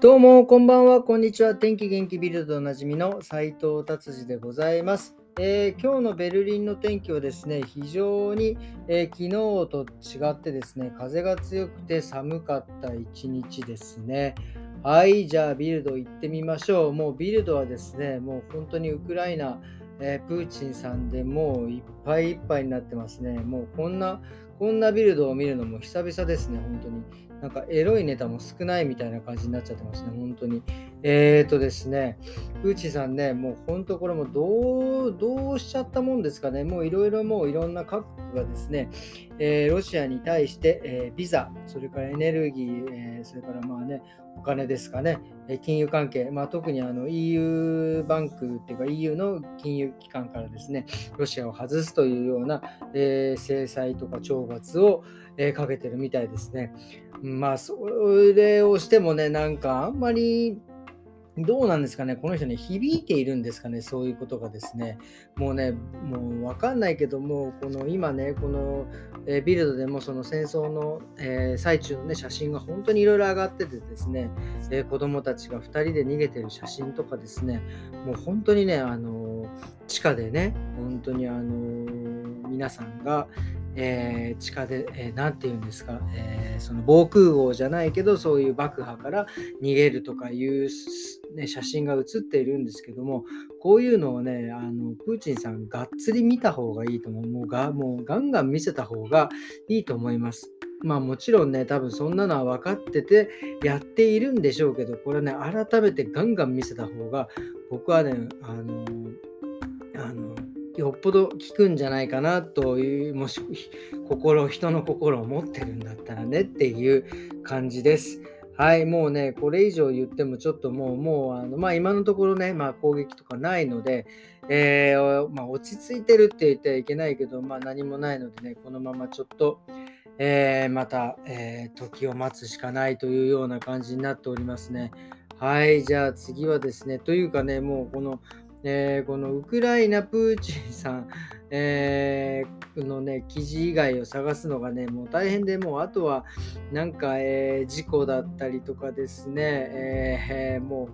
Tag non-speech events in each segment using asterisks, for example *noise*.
どうも、こんばんは、こんにちは。天気元気ビルドでおなじみの斉藤達治でございます。えー、今日のベルリンの天気はですね、非常に、えー、昨日と違ってですね、風が強くて寒かった一日ですね。はい、じゃあビルド行ってみましょう。もうビルドはですね、もう本当にウクライナ、えー、プーチンさんでもういっぱいいっぱいになってますね。もうこんな、こんなビルドを見るのも久々ですね、本当に。なんかエロいネタも少ないみたいな感じになっちゃってますね、本当に。えーとですね、プーチンさんね、もう本当これもどう、どうしちゃったもんですかね、もういろいろもういろんな各国がですね、えー、ロシアに対して、えー、ビザ、それからエネルギー、えー、それからまあね、お金ですかね、え金融関係、まあ、特にあの EU バンクっていうか EU の金融機関からですね、ロシアを外すというような、え制裁とか懲罰罰を、えかけてるみたいですね。まあ、それをしてもね、なんかあんまりどうなんですかね、この人に響いているんですかね、そういうことがですね。もうね、もう分かんないけども、この今ね、この、えビルドでもその戦争の、えー、最中の、ね、写真が本当にいろいろ上がっててですね、えー、子供たちが2人で逃げてる写真とかですね、もう本当にね、あの地下でね、本当にあの皆さんが、えー、地下で、えー、て言うんですか、えー、その防空壕じゃないけど、そういう爆破から逃げるとかいう、ね、写真が写っているんですけども、こういうのをね、あのプーチンさん、がっつり見た方がいいと思う。もうがもうガンガン見せた方がいいと思います。まあもちろんね、多分そんなのは分かっててやっているんでしょうけど、これね、改めてガンガン見せた方が、僕はね、あの、あの、よっぽど効くんじゃないかなという、もし心、人の心を持ってるんだったらねっていう感じです。はい、もうね、これ以上言ってもちょっともう、もう、あのまあ、今のところね、まあ、攻撃とかないので、えー、まあ、落ち着いてるって言ってはいけないけど、まあ、何もないのでね、このままちょっと、えー、また、えー、時を待つしかないというような感じになっておりますね。はい、じゃあ次はですね、というかね、もうこの、えー、このウクライナプーチンさん、*laughs* えー、のね、記事以外を探すのがね、もう大変で、もうあとは、なんか、えー、事故だったりとかですね、えー、もう、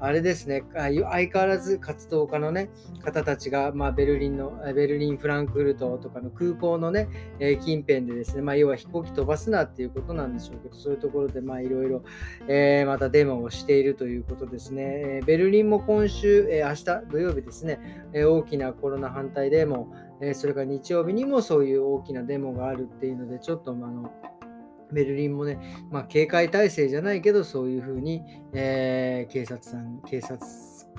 あれですね、相変わらず活動家のね、方たちが、まあ、ベルリンの、ベルリン、フランクフルトとかの空港のね、え、近辺でですね、まあ、要は飛行機飛ばすなっていうことなんでしょうけど、そういうところで、まあ、いろいろ、えー、またデモをしているということですね。ベルリンも今週、えー、明日土曜日ですね、え、大きなコロナ反対デモ、えそれから日曜日にもそういう大きなデモがあるっていうので、ちょっとあのベルリンもね、まあ、警戒態勢じゃないけど、そういうふうに、えー、警察さん、警察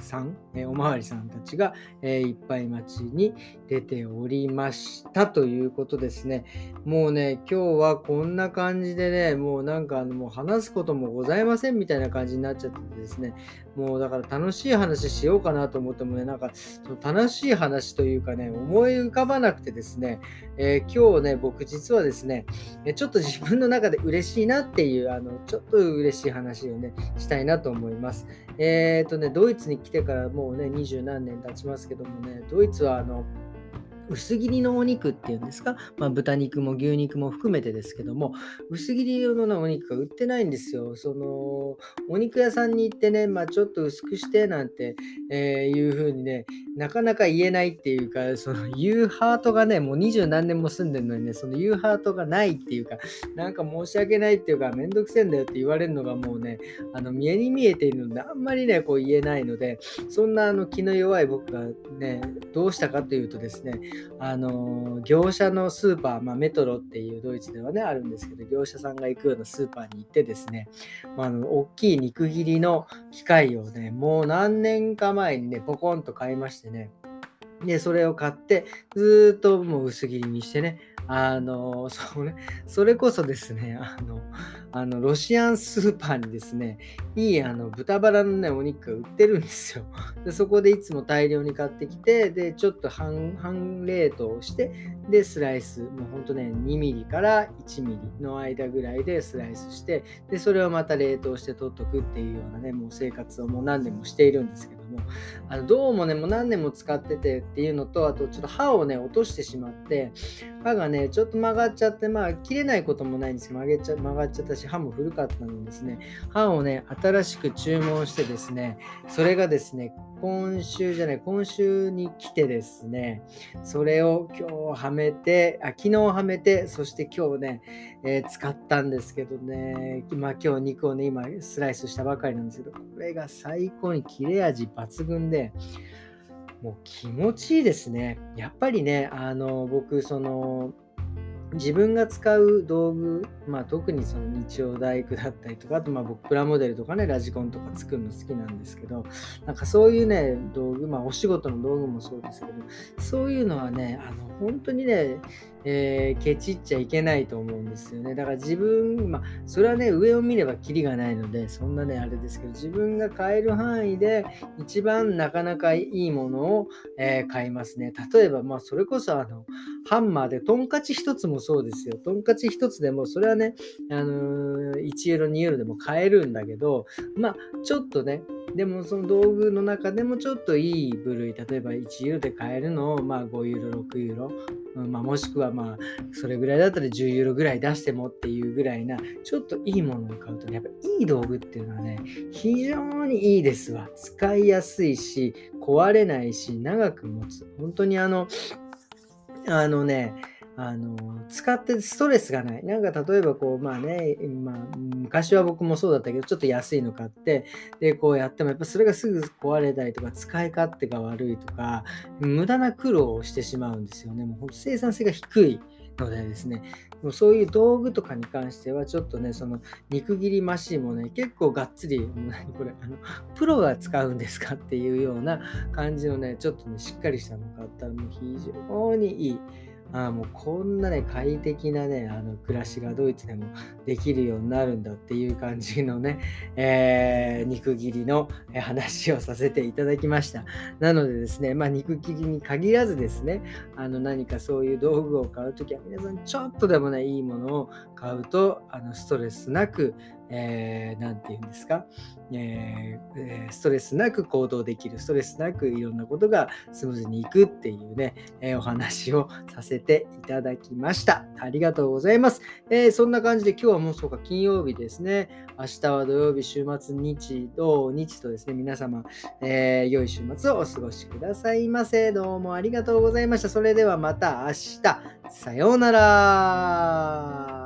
さん、えー、おまわりさんたちが、えー、いっぱい街に出ておりましたということですね。もうね、今日はこんな感じでね、もうなんかあのもう話すこともございませんみたいな感じになっちゃってですね、もうだから楽しい話しようかなと思ってもね、なんかその楽しい話というかね、思い浮かばなくてですね、えー、今日ね、僕実はですね、ちょっと自分の中で嬉しいなっていう、あの、ちょっと嬉しい話をね、したいなと思います。えっ、ー、とね、ドイツに来てからもうね、二十何年経ちますけどもね、ドイツはあの、薄切りのお肉っていうんですか、まあ、豚肉も牛肉も含めてですけども、薄切り用のお肉が売ってないんですよ。その、お肉屋さんに行ってね、まあ、ちょっと薄くしてなんて、えー、いう風にね、なかなか言えないっていうか、その、言うハートがね、もう二十何年も住んでるのにね、その言うハートがないっていうか、なんか申し訳ないっていうか、めんどくせえんだよって言われるのがもうね、あの、見えに見えているので、あんまりね、こう言えないので、そんなあの気の弱い僕がね、どうしたかというとですね、あの業者のスーパー、まあ、メトロっていうドイツではねあるんですけど業者さんが行くようなスーパーに行ってですね、まあ、あの大きい肉切りの機械をねもう何年か前にねポコンと買いましてねでそれを買ってずっともう薄切りにしてねあの、*laughs* それ、それこそですね、あの、あの、ロシアンスーパーにですね、いいあの豚バラのね、お肉が売ってるんですよ。*laughs* でそこでいつも大量に買ってきて、で、ちょっと半、半冷凍して、で、スライス、もうほんとね、2ミリから1ミリの間ぐらいでスライスして、で、それをまた冷凍して取っとくっていうようなね、もう生活をもう何年もしているんですけども、あのどうもね、もう何年も使っててっていうのと、あとちょっと歯をね、落としてしまって、歯がね、ちょっと曲がっちゃって、まあ、切れないこともないんですけど、曲げちゃ曲がっちゃったし、歯も古かったのでですね、歯をね、新しく注文してですね、それがですね、今週じゃない、今週に来てですね、それを今日はめて、あ昨日はめて、そして今日ね、えー、使ったんですけどね、まあ、今日肉をね、今スライスしたばかりなんですけど、これが最高に切れ味抜群で、もう気持ちいいですね。やっぱりね、あの、僕、その、自分が使う道具、まあ、特にその日曜大工だったりとか、あとまあ僕プラモデルとかね、ラジコンとか作るの好きなんですけど、なんかそういうね、道具、まあお仕事の道具もそうですけど、そういうのはね、あの本当にね、えー、ケチっちゃいけないと思うんですよね。だから自分、まあ、それはね、上を見ればキリがないので、そんなね、あれですけど、自分が買える範囲で一番なかなかいいものを、えー、買いますね。例えば、まあ、それこそ、あの、ハンマーで、トンカチ一つもそうですよ。トンカチ一つでも、それはね、あのー、1ユーロ、2ユーロでも買えるんだけど、まあ、ちょっとね、でもその道具の中でもちょっといい部類、例えば1ユーロで買えるのを、まあ、5ユーロ、6ユーロ、まあ、もしくはまあそれぐらいだったら10ユーロぐらい出してもっていうぐらいなちょっといいものを買うとねやっぱいい道具っていうのはね非常にいいですわ。使いやすいし壊れないし長く持つ。本当にあのあのねあの使ってストレスがない。なんか例えばこう、まあね、まあ、昔は僕もそうだったけど、ちょっと安いの買って、で、こうやっても、やっぱそれがすぐ壊れたりとか、使い勝手が悪いとか、無駄な苦労をしてしまうんですよね。もう生産性が低い。のでですね、もうそういう道具とかに関しては、ちょっとね、その肉切りマシンもね、結構がっつり、*laughs* これ、あの、プロが使うんですかっていうような感じのね、ちょっとね、しっかりしたの買ったら、もう非常にいい。あもうこんなね、快適なね、あの暮らしがドイツでも *laughs* できるようになるんだっていう感じのね、えー、肉切りの話をさせていただきました。なのでですね、まあ、肉切りに限らずですね、あの何かそういう道具を買うときは皆さんちょっとでもね、いいものを買うと、あのストレスなく、えー、て言うんですか、えー、ストレスなく行動できる、ストレスなくいろんなことがスムーズにいくっていうね、えー、お話をさせていただきました。ありがとうございます。えー、そんな感じで今日はもうそうか金曜日ですね。明日は土曜日、週末、日、土、日とですね、皆様、えー、良い週末をお過ごしくださいませ。どうもありがとうございました。それではまた明日。さようなら。